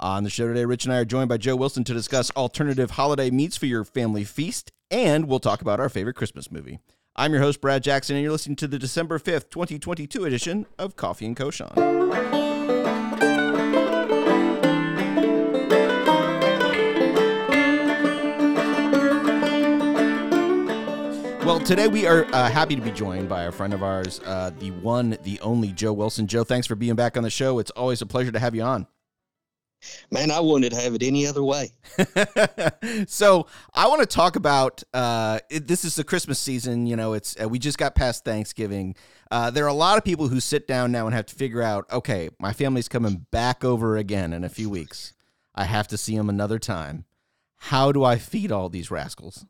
On the show today, Rich and I are joined by Joe Wilson to discuss alternative holiday meats for your family feast, and we'll talk about our favorite Christmas movie. I'm your host, Brad Jackson, and you're listening to the December 5th, 2022 edition of Coffee and Cochon. Well, today we are uh, happy to be joined by a friend of ours, uh, the one, the only Joe Wilson. Joe, thanks for being back on the show. It's always a pleasure to have you on. Man, I wouldn't have it any other way. so I want to talk about uh, it, this is the Christmas season. You know, it's uh, we just got past Thanksgiving. Uh, there are a lot of people who sit down now and have to figure out, okay, my family's coming back over again in a few weeks. I have to see them another time. How do I feed all these rascals?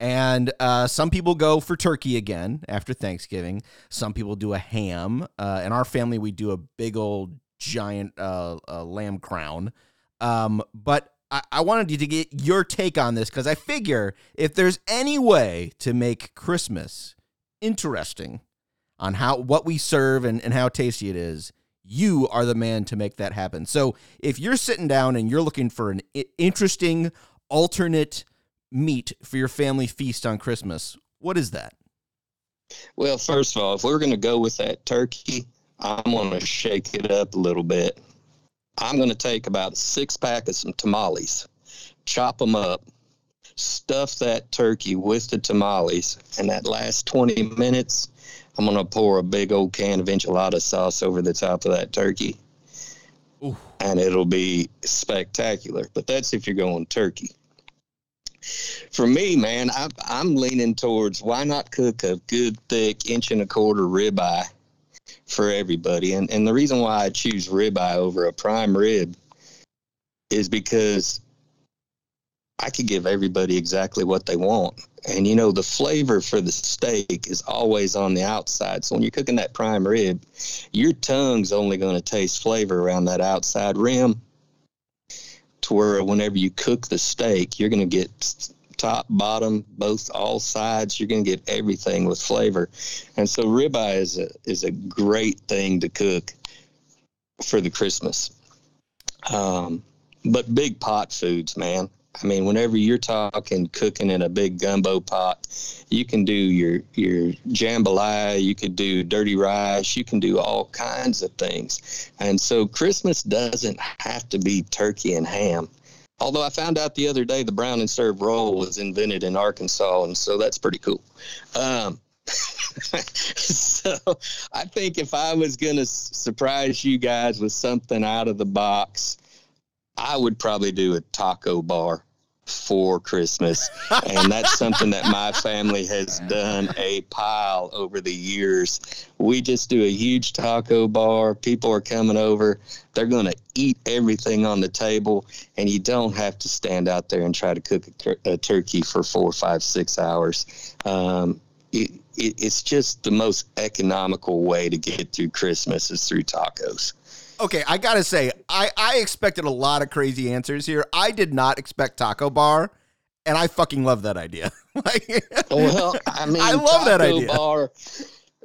And uh, some people go for turkey again after Thanksgiving. Some people do a ham. Uh, in our family, we do a big old giant uh, uh, lamb crown. Um, but I-, I wanted you to get your take on this because I figure if there's any way to make Christmas interesting on how what we serve and, and how tasty it is, you are the man to make that happen. So if you're sitting down and you're looking for an I- interesting alternate meat for your family feast on Christmas, what is that? Well, first of all, if we're going to go with that turkey, I'm going to shake it up a little bit. I'm going to take about a six pack of some tamales, chop them up, stuff that turkey with the tamales, and that last 20 minutes, I'm going to pour a big old can of enchilada sauce over the top of that turkey. Ooh. And it'll be spectacular. But that's if you're going turkey. For me, man, I, I'm leaning towards why not cook a good, thick inch and a quarter ribeye for everybody. And and the reason why I choose ribeye over a prime rib is because I could give everybody exactly what they want. And you know, the flavor for the steak is always on the outside. So when you're cooking that prime rib, your tongue's only going to taste flavor around that outside rim. To where whenever you cook the steak, you're going to get top, bottom, both all sides. You're going to get everything with flavor, and so ribeye is a is a great thing to cook for the Christmas. Um, but big pot foods, man. I mean, whenever you're talking cooking in a big gumbo pot, you can do your your jambalaya, you can do dirty rice, you can do all kinds of things. And so Christmas doesn't have to be turkey and ham. Although I found out the other day the brown and serve roll was invented in Arkansas, and so that's pretty cool. Um, so I think if I was going to surprise you guys with something out of the box, I would probably do a taco bar for Christmas. and that's something that my family has done a pile over the years. We just do a huge taco bar. People are coming over. They're going to eat everything on the table, and you don't have to stand out there and try to cook a, a turkey for four, five, six hours. Um, it, it, it's just the most economical way to get through Christmas is through tacos okay, I gotta say, I I expected a lot of crazy answers here. I did not expect taco bar, and I fucking love that idea. like, well, I mean, I love that idea. Bar,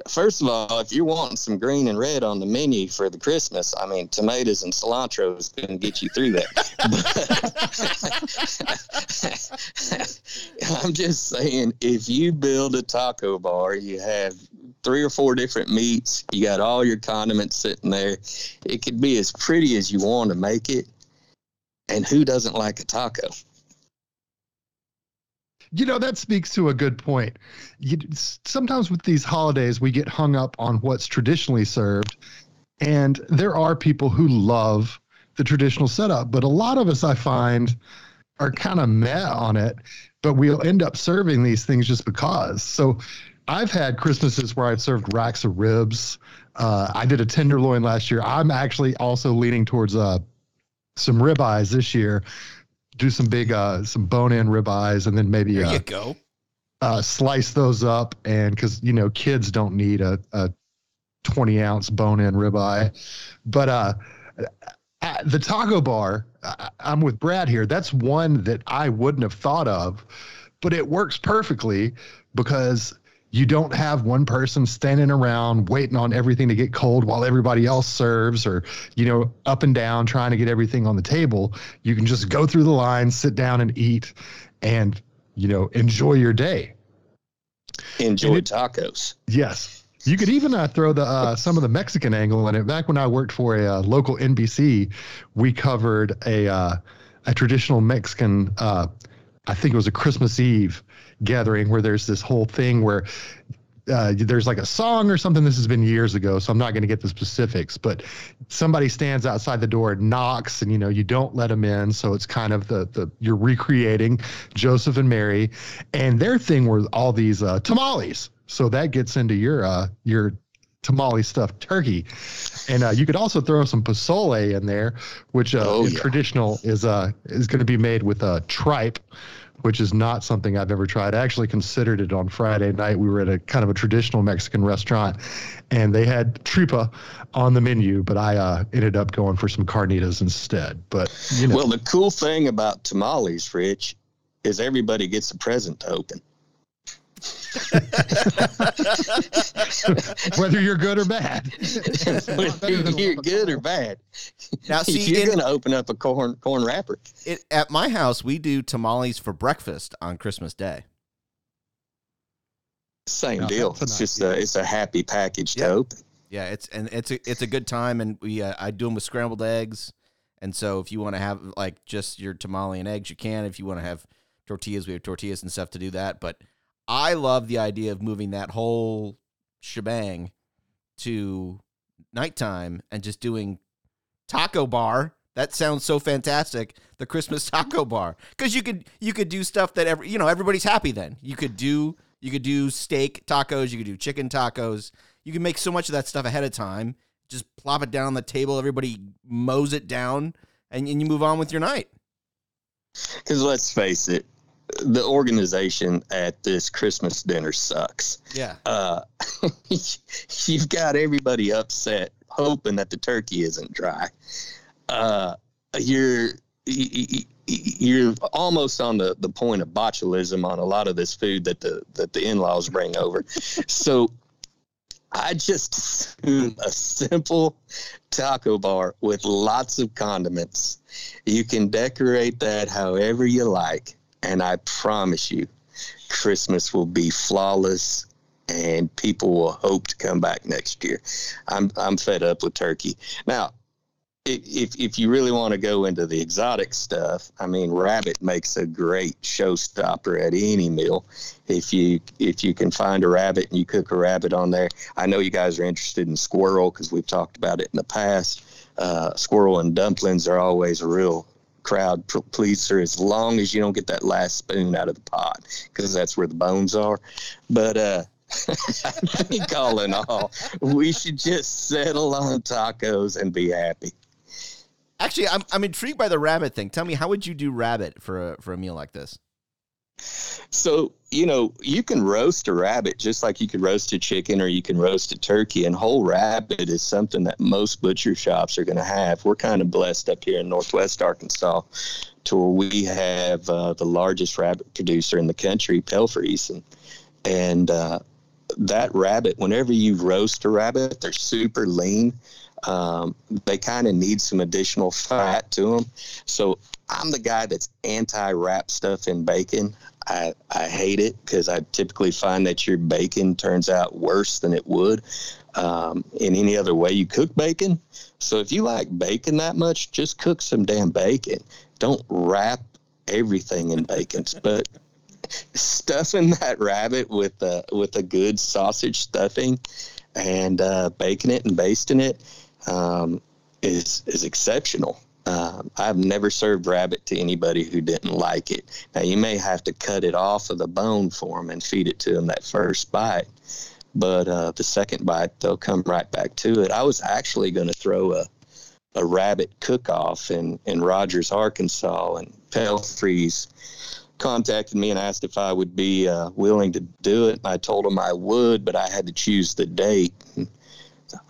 first of all, if you're wanting some green and red on the menu for the Christmas, I mean, tomatoes and cilantro is going to get you through that. I'm just saying, if you build a taco bar, you have three or four different meats. You got all your condiments sitting there. It could be as pretty as you want to make it. And who doesn't like a taco? You know, that speaks to a good point. You, sometimes with these holidays, we get hung up on what's traditionally served. And there are people who love the traditional setup, but a lot of us, I find, are kind of meh on it, but we'll end up serving these things just because. So I've had Christmases where I've served racks of ribs. Uh, I did a tenderloin last year. I'm actually also leaning towards uh, some ribeyes this year. Do some big, uh, some bone-in ribeyes, and then maybe there uh, you go. Uh, slice those up, and because you know kids don't need a, a 20 ounce bone-in ribeye, but uh, the taco bar. I, I'm with Brad here. That's one that I wouldn't have thought of, but it works perfectly because you don't have one person standing around waiting on everything to get cold while everybody else serves or you know up and down trying to get everything on the table you can just go through the line sit down and eat and you know enjoy your day enjoy it, tacos yes you could even uh, throw the uh, some of the Mexican angle in it. Back when I worked for a uh, local NBC, we covered a uh, a traditional Mexican. I think it was a Christmas Eve gathering where there's this whole thing where uh, there's like a song or something. This has been years ago, so I'm not going to get the specifics. But somebody stands outside the door, and knocks, and you know you don't let them in. So it's kind of the the you're recreating Joseph and Mary, and their thing were all these uh, tamales. So that gets into your uh, your tamale stuffed turkey, and uh, you could also throw some pozole in there, which uh, oh, yeah. traditional is uh is going to be made with a uh, tripe which is not something I've ever tried. I actually considered it on Friday night. We were at a kind of a traditional Mexican restaurant, and they had tripa on the menu, but I uh, ended up going for some carnitas instead. But you know. well, the cool thing about tamales, Rich, is everybody gets a present to open. Whether you're good or bad. Whether you're good or bad. Now, see, you're going to open up a corn corn wrapper. It, at my house, we do tamales for breakfast on Christmas Day. Same no, deal. It's just a, it's a happy package to open. Yeah, it's and it's a it's a good time, and we uh, I do them with scrambled eggs, and so if you want to have like just your tamale and eggs, you can. If you want to have tortillas, we have tortillas and stuff to do that, but I love the idea of moving that whole shebang to nighttime and just doing taco bar. That sounds so fantastic. The Christmas taco bar, because you could you could do stuff that every you know everybody's happy. Then you could do you could do steak tacos, you could do chicken tacos. You can make so much of that stuff ahead of time. Just plop it down on the table. Everybody mows it down, and, and you move on with your night. Because let's face it, the organization at this Christmas dinner sucks. Yeah. Uh, you've got everybody upset, hoping that the turkey isn't dry. Uh, you're you're almost on the, the point of botulism on a lot of this food that the that the in-laws bring over. so I just assume a simple taco bar with lots of condiments. You can decorate that however you like and I promise you, Christmas will be flawless and people will hope to come back next year. I'm, I'm fed up with turkey. Now, if, if you really want to go into the exotic stuff, I mean, rabbit makes a great showstopper at any meal. If you if you can find a rabbit and you cook a rabbit on there, I know you guys are interested in squirrel because we've talked about it in the past. Uh, squirrel and dumplings are always a real crowd pleaser as long as you don't get that last spoon out of the pot because that's where the bones are. But uh, I think all in all, we should just settle on tacos and be happy. Actually, I'm I'm intrigued by the rabbit thing. Tell me, how would you do rabbit for a for a meal like this? So, you know, you can roast a rabbit just like you could roast a chicken or you can roast a turkey. And whole rabbit is something that most butcher shops are going to have. We're kind of blessed up here in Northwest Arkansas to where we have uh, the largest rabbit producer in the country, Pel-Freez. And, and uh, that rabbit, whenever you roast a rabbit, they're super lean. Um, they kind of need some additional fat to them. So I'm the guy that's anti wrap stuff in bacon. I, I hate it because I typically find that your bacon turns out worse than it would um, in any other way you cook bacon. So if you like bacon that much, just cook some damn bacon. Don't wrap everything in bacon. But stuffing that rabbit with a, with a good sausage stuffing and uh, baking it and basting it um, is is exceptional. Um, I've never served rabbit to anybody who didn't like it. Now, you may have to cut it off of the bone for them and feed it to them that first bite, but uh, the second bite, they'll come right back to it. I was actually going to throw a, a rabbit cook off in, in Rogers, Arkansas, and Pel-Freez contacted me and asked if I would be uh, willing to do it. I told them I would, but I had to choose the date.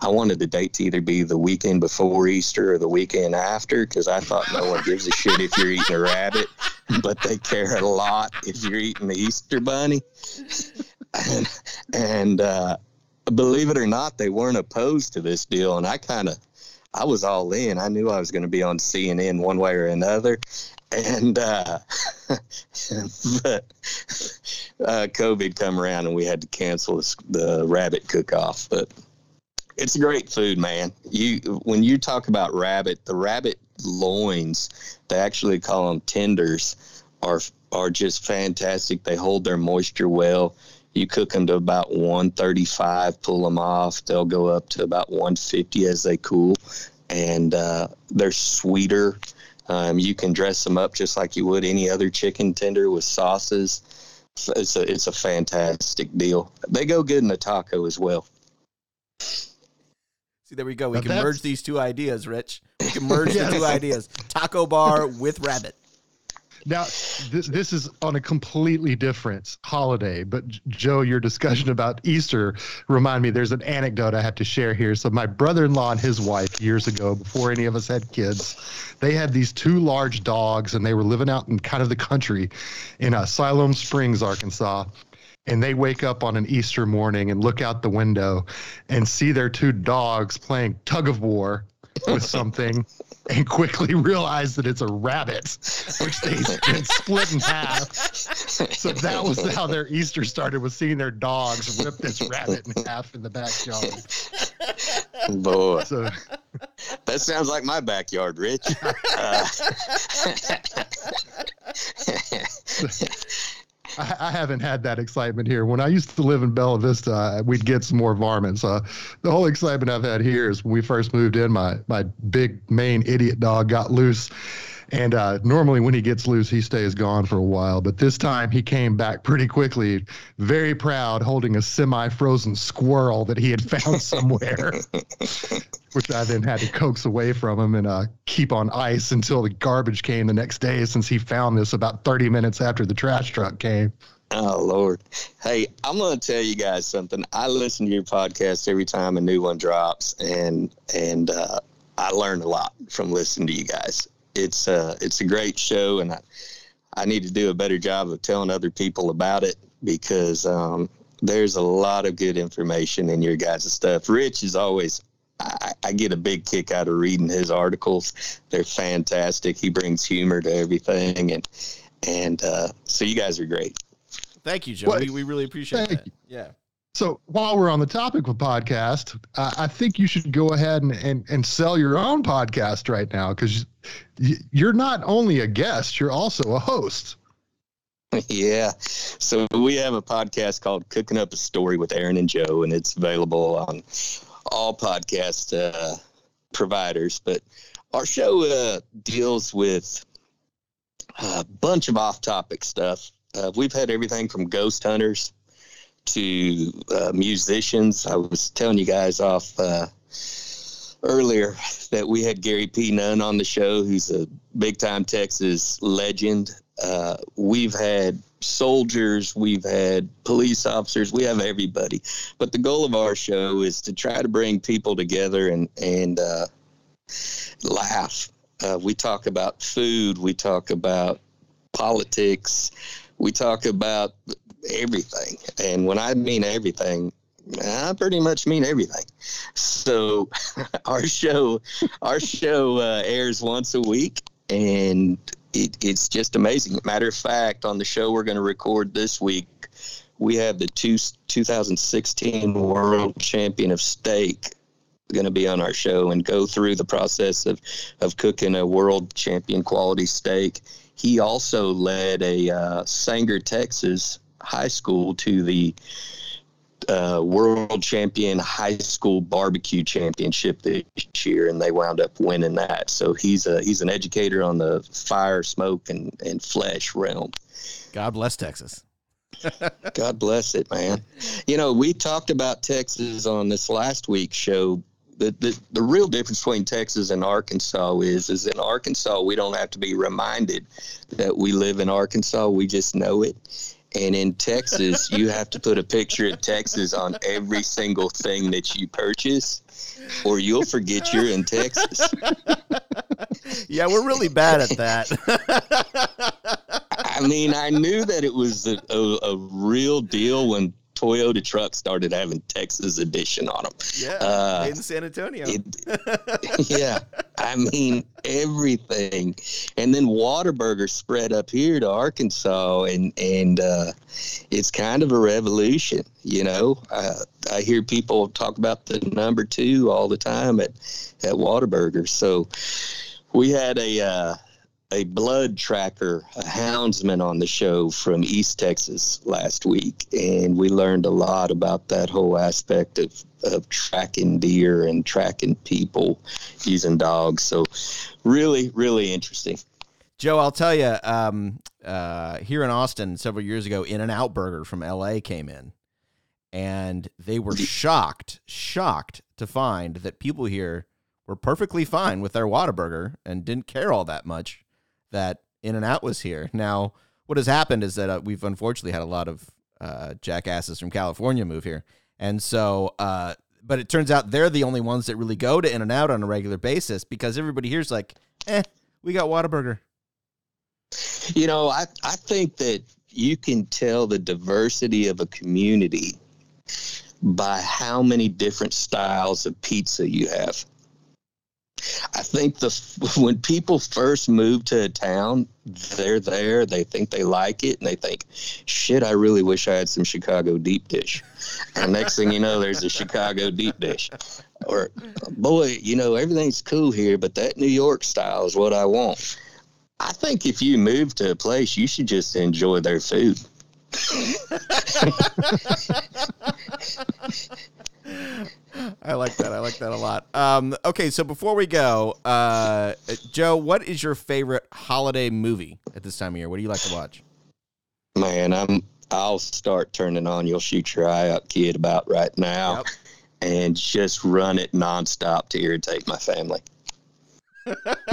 I wanted the date to either be the weekend before Easter or the weekend after because I thought no one gives a shit if you're eating a rabbit, but they care a lot if you're eating the Easter bunny. and, and uh, believe it or not, they weren't opposed to this deal, and I kind of, I was all in. I knew I was going to be on CNN one way or another, and uh, but uh, COVID come around and we had to cancel this, the rabbit cook off. But it's great food, man. You when you talk about rabbit, the rabbit loins, they actually call them tenders, are are just fantastic. They hold their moisture well. You cook them to about 135, pull them off. They'll go up to about 150 as they cool, and uh, they're sweeter. Um, you can dress them up just like you would any other chicken tender with sauces. It's a it's a fantastic deal. They go good in a taco as well. See, there we go. We Now can merge these two ideas, Rich. We can merge Yes. the two ideas: taco bar with rabbit. Now, th- this is on a completely different holiday, but Joe, your discussion about Easter remind me. There's an anecdote I have to share here. So, my brother-in-law and his wife years ago, before any of us had kids, they had these two large dogs, and they were living out in kind of the country, in uh, Siloam Springs, Arkansas. And they wake up on an Easter morning and look out the window and see their two dogs playing tug of war with something and quickly realize that it's a rabbit, which been split in half. So that was how their Easter started, was seeing their dogs rip this rabbit in half in the backyard. Boy, So that sounds like my backyard, Rich. Uh, I, I haven't had that excitement here. When I used to live in Bella Vista, we'd get some more varmints. Uh, the whole excitement I've had here is when we first moved in, my my big main idiot dog got loose. And uh, normally, when he gets loose, he stays gone for a while. But this time, he came back pretty quickly, very proud, holding a semi-frozen squirrel that he had found somewhere, which I then had to coax away from him and uh, keep on ice until the garbage came the next day. Since he found this about 30 minutes after the trash truck came. oh Lord, hey, I'm gonna tell you guys something. I listen to your podcast every time a new one drops, and and uh, I learn a lot from listening to you guys. It's uh, it's a great show, and I I need to do a better job of telling other people about it because um, there's a lot of good information in your guys' stuff. Rich is always. I, I get a big kick out of reading his articles. They're fantastic. He brings humor to everything, and and uh, so you guys are great. Thank you, Joe. Well, We, we really appreciate thank that. Yeah. So while we're on the topic of podcast, uh, I think you should go ahead and, and, and sell your own podcast right now because you're not only a guest, you're also a host. Yeah. So we have a podcast called Cooking Up a Story with Aaron and Joe, and it's available on all podcast uh, providers. But our show uh, deals with a bunch of off topic stuff. Uh, we've had everything from ghost hunters to uh, musicians. I was telling you guys off uh, earlier that we had Gary P. Nunn on the show, who's a big time Texas legend. Uh, we've had soldiers, we've had police officers, we have everybody. But the goal of our show is to try to bring people together and and uh, laugh. Uh, we talk about food, we talk about politics, we talk about everything. And when I mean everything, I pretty much mean everything. So our show, our show uh, airs once a week, and it, it's just amazing. Matter of fact, on the show we're going to record this week, we have the two, 2016 World Champion of Steak going to be on our show and go through the process of, of cooking a world champion quality steak. He also led a uh, Sanger, Texas high school to the uh, world champion high school barbecue championship this year, and they wound up winning that. So he's a he's an educator on the fire, smoke, and and flesh realm. God bless Texas. God bless it, man. You know, we talked about Texas on this last week's show. The, the, the real difference between Texas and Arkansas is is in Arkansas we don't have to be reminded that we live in Arkansas. We just know it. And in Texas, you have to put a picture of Texas on every single thing that you purchase, or you'll forget you're in Texas. yeah, we're really bad at that. I mean, I knew that it was a, a, a real deal when Toyota trucks started having Texas edition on them. Yeah, Uh, in San Antonio. It- yeah, I mean everything, and then Whataburger spread up here to Arkansas, and and uh, it's kind of a revolution. You know, uh, I hear people talk about the number two all the time at at Whataburger. So we had a uh, a blood tracker, a houndsman on the show from East Texas last week, and we learned a lot about that whole aspect of, of tracking deer and tracking people using dogs. So, really, really interesting. Joe, I'll tell you, um, uh, here in Austin several years ago, In and Out Burger from LA came in, and they were shocked, shocked to find that people here were perfectly fine with their Whataburger and didn't care all that much that In and Out was here. Now, what has happened is that uh, we've unfortunately had a lot of uh, jackasses from California move here, and so. Uh, but it turns out they're the only ones that really go to In and Out on a regular basis because everybody here's like, eh, we got Whataburger. You know, I, I think that you can tell the diversity of a community by how many different styles of pizza you have. I think the when people first move to a town, they're there, they think they like it, and they think, "Shit, I really wish I had some Chicago deep dish." And next thing you know, there's a Chicago deep dish, or mm. boy, you know everything's cool here, but that New York style is what I want. I think if you move to a place, you should just enjoy their food. I like that. I like that a lot. Um, okay, so before we go, uh, Joe, what is your favorite holiday movie at this time of year? What do you like to watch? Man, I'm. I'll start turning on. You'll shoot your eye Up, kid, about right now, Yep. and just run it nonstop to irritate my family.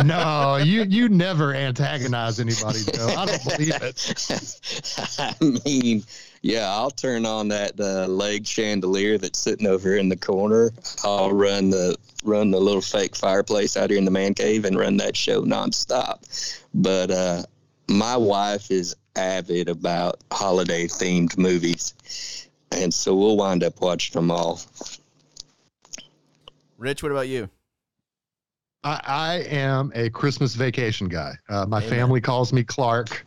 No, you you never antagonize anybody, Joe. I don't believe it. I mean, yeah, I'll turn on that uh, leg chandelier that's sitting over in the corner. I'll run the run the little fake fireplace out here in the man cave and run that show nonstop. But uh, my wife is avid about holiday themed movies, and so we'll wind up watching them all. Rich, what about you? I, I am a Christmas vacation guy. Uh, my Amen. family calls me Clark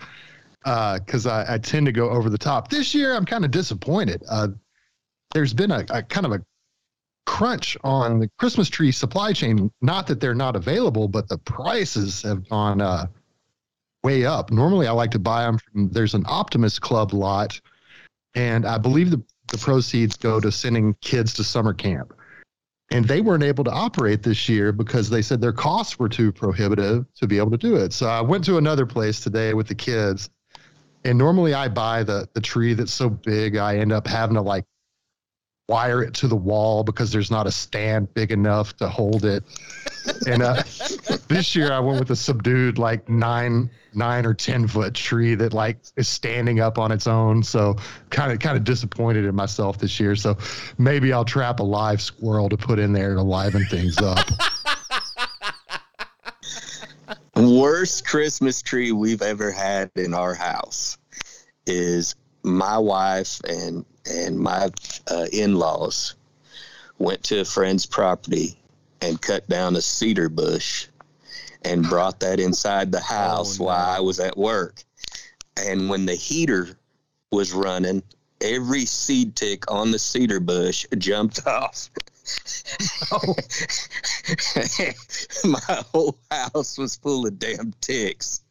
because I, I tend to go over the top. This year, I'm kind of disappointed. Uh, there's been a, a kind of a crunch on the Christmas tree supply chain. Not that they're not available, but the prices have gone uh, way up. Normally, I like to buy them from. There's an Optimist Club lot, and I believe the the proceeds go to sending kids to summer camp and they weren't able to operate this year because they said their costs were too prohibitive to be able to do it. So I went to another place today with the kids, and normally I buy the the tree that's so big I end up having to like wire it to the wall because there's not a stand big enough to hold it. And uh, this year I went with a subdued like nine nine or ten foot tree that like is standing up on its own. So kind of kind of disappointed in myself this year. So maybe I'll trap a live squirrel to put in there to liven things up. Worst Christmas tree we've ever had in our house is my wife and and my uh, in-laws went to a friend's property and cut down a cedar bush and brought that inside the house Oh, no. while I was at work. And when the heater was running, every seed tick on the cedar bush jumped off. My whole house was full of damn ticks.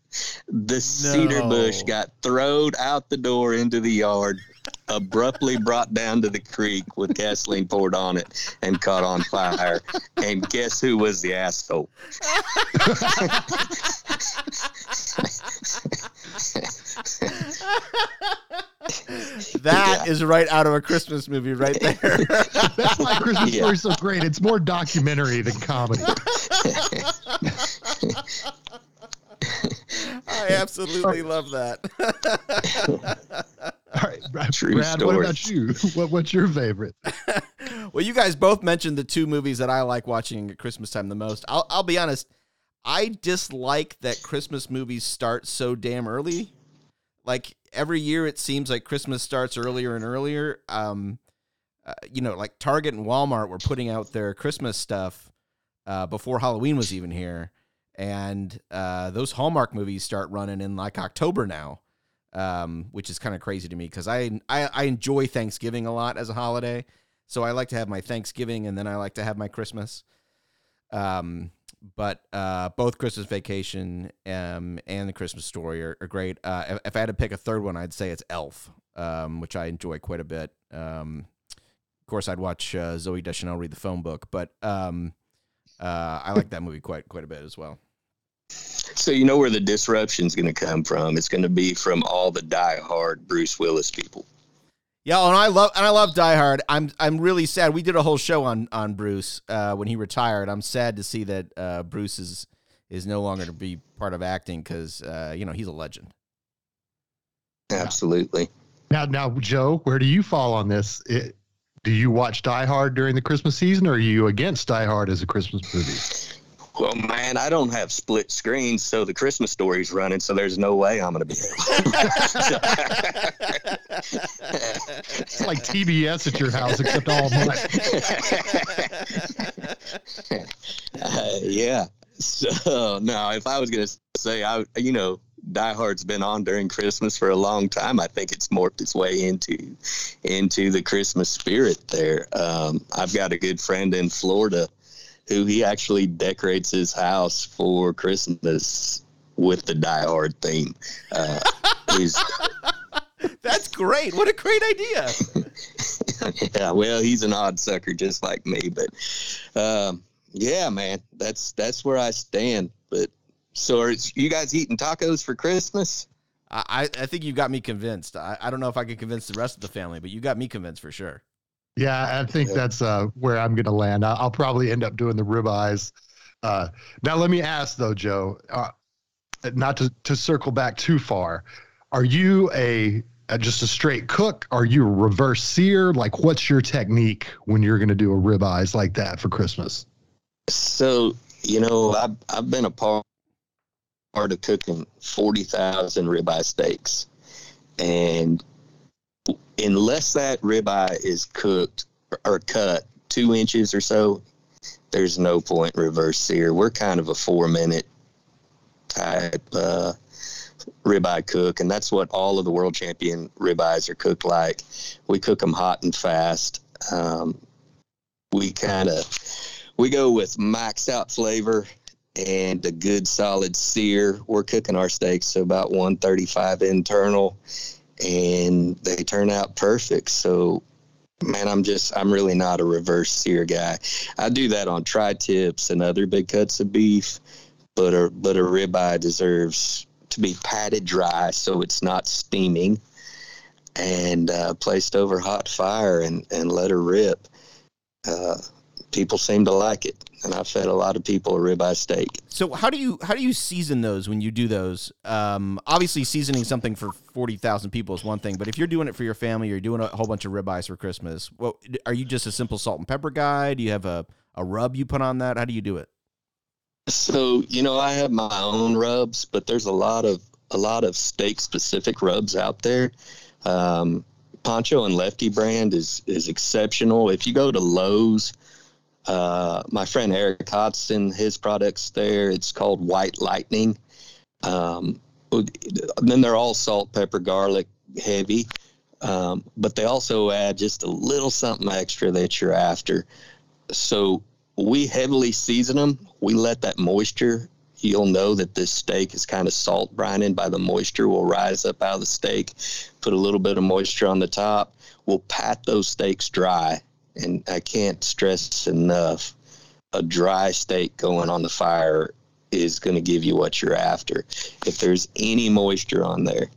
The cedar bush got thrown out the door into the yard, abruptly brought down to the creek with gasoline poured on it and caught on fire. And guess who was the asshole? That is right out of a Christmas movie, right there. That's why Christmas Yeah. story's so great. It's more documentary than comedy. I absolutely love that. All right, Brad, True Brad what about you? What, what's your favorite? well, you guys both mentioned the two movies that I like watching at Christmas time the most. I'll, I'll be honest. I dislike that Christmas movies start so damn early. like every year it seems like Christmas starts earlier and earlier. Um, uh, you know, like Target and Walmart were putting out their Christmas stuff uh, before Halloween was even here, and uh, those Hallmark movies start running in like October now, um, which is kind of crazy to me because I, I I enjoy Thanksgiving a lot as a holiday, so I like to have my Thanksgiving and then I like to have my Christmas. Um, but uh, both Christmas Vacation um, and the Christmas Story are, are great. Uh, if, if I had to pick a third one, I'd say it's Elf, um, which I enjoy quite a bit. Um, of course, I'd watch uh, Zooey Deschanel read the phone book, but um, uh, I like that movie quite quite a bit as well. So you know where the disruption's going to come from? It's going to be from all the die-hard Bruce Willis people. Yeah, and I love and I love Die Hard. I'm I'm really sad. We did a whole show on on Bruce uh, when he retired. I'm sad to see that uh, Bruce is is no longer to be part of acting because uh, you know he's a legend. Absolutely. Now, now, Joe, where do you fall on this? It, do you watch Die Hard during the Christmas season, or are you against Die Hard as a Christmas movie? Well, man, I don't have split screens, so the Christmas story's running, so there's no way I'm going to be able It's like TBS at your house, except all night. uh, yeah. So, no, if I was going to say, I, you know, Die Hard's been on during Christmas for a long time. I think it's morphed its way into into the Christmas spirit there. Um, I've got a good friend in Florida who he actually decorates his house for Christmas with the Die Hard theme. Uh, That's great. What a great idea. yeah, well, he's an odd sucker just like me, but um, yeah, man, that's that's where I stand. But so, are you guys eating tacos for Christmas? I, I think you got me convinced. I, I don't know if I could convince the rest of the family, but you got me convinced for sure. Yeah, I think that's uh, where I'm going to land. I'll, probably end up doing the ribeyes. Uh, now, let me ask though, Joe, uh, not to, to circle back too far. Are you a, a just a straight cook? Are you a reverse sear? Like, what's your technique when you're going to do a ribeyes like that for Christmas? So, you know, I've, I've been a part of cooking 40,000 ribeye steaks. And unless that ribeye is cooked or cut two inches or so, there's no point reverse sear. We're kind of a four minute type uh, ribeye cook, and that's what all of the world champion ribeyes are cooked like. We cook them hot and fast. Um, we kind of we go with max out flavor and a good solid sear. We're cooking our steaks so about 135 internal and they turn out perfect. So, man, I'm just, I'm really not a reverse sear guy. I do that on tri tips and other big cuts of beef, but a, but a ribeye deserves to be patted dry so it's not steaming and uh, placed over hot fire and, and let her rip. Uh, people seem to like it and I've fed a lot of people a ribeye steak. So how do you how do you season those when you do those? Um, obviously, seasoning something for forty thousand people is one thing, but if you're doing it for your family, or you're doing a whole bunch of ribeyes for Christmas. Well, are you just a simple salt and pepper guy? Do you have a a rub you put on that? How do you do it? So you know, I have my own rubs, but there's a lot of a lot of steak specific rubs out there. Um, Pancho and Lefty brand is is exceptional. If you go to Lowe's uh, my friend Eric Hodson, his products there, it's called White Lightning. Um, then they're all salt, pepper, garlic heavy, um, but they also add just a little something extra that you're after. So we heavily season them. We let that moisture. You'll know that this steak is kind of salt brining by the moisture will rise up out of the steak. Put a little bit of moisture on the top. We'll pat those steaks dry and I can't stress enough a dry steak going on the fire is going to give you what you're after. If there's any moisture on there,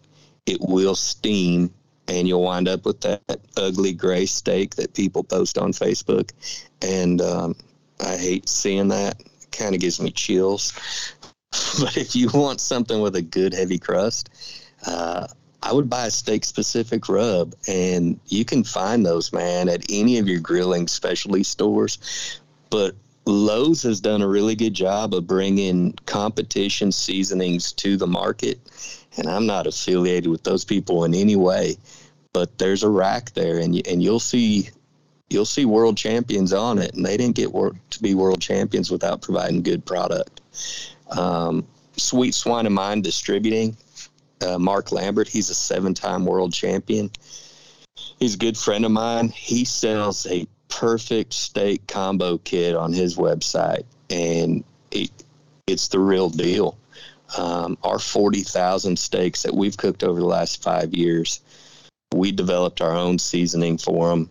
it will steam and you'll wind up with that ugly gray steak that people post on Facebook. And um, I hate seeing that. It kind of gives me chills. but if you want something with a good heavy crust, uh, I would buy a steak specific rub, and you can find those, man, at any of your grilling specialty stores. But Lowe's has done a really good job of bringing competition seasonings to the market. and I'm not affiliated with those people in any way. But there's a rack there, and and you'll see you'll see world champions on it, and they didn't get wor- to be world champions without providing good product. Um, Sweet Swine of Mine Distributing, uh, Mark Lambert, he's a seven-time world champion. He's a good friend of mine. He sells a perfect steak combo kit on his website, and it, it's the real deal. Um, our 40,000 steaks that we've cooked over the last five years, we developed our own seasoning for them.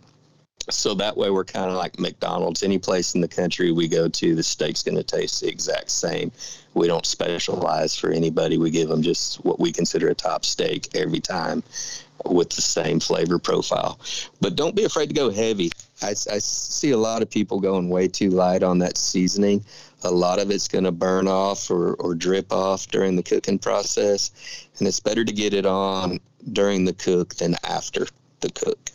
So that way, we're kind of like McDonald's. Any place in the country we go to, the steak's going to taste the exact same. We don't specialize for anybody. We give them just what we consider a top steak every time with the same flavor profile. But don't be afraid to go heavy. I, I see a lot of people going way too light on that seasoning. A lot of it's going to burn off or, or drip off during the cooking process. And it's better to get it on during the cook than after the cook.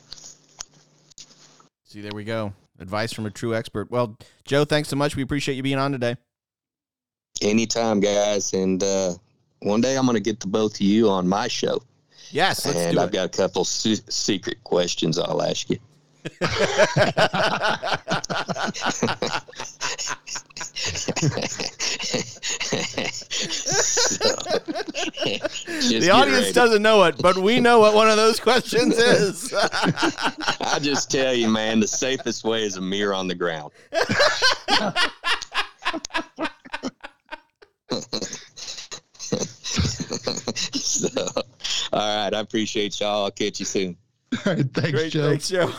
See, there we go. Advice from a true expert. Well, Joe, thanks so much. We appreciate you being on today. Anytime, guys. And uh, one day I'm going to get the both of you on my show. Yes, let's and do I've it. got a couple se- secret questions I'll ask you. So, the audience doesn't know it, but we know what one of those questions is. I just tell you, man, the safest way is a mirror on the ground. so, all right. I appreciate y'all. I'll catch you soon. All right. Thanks, Great, Joe. Thanks, Joe.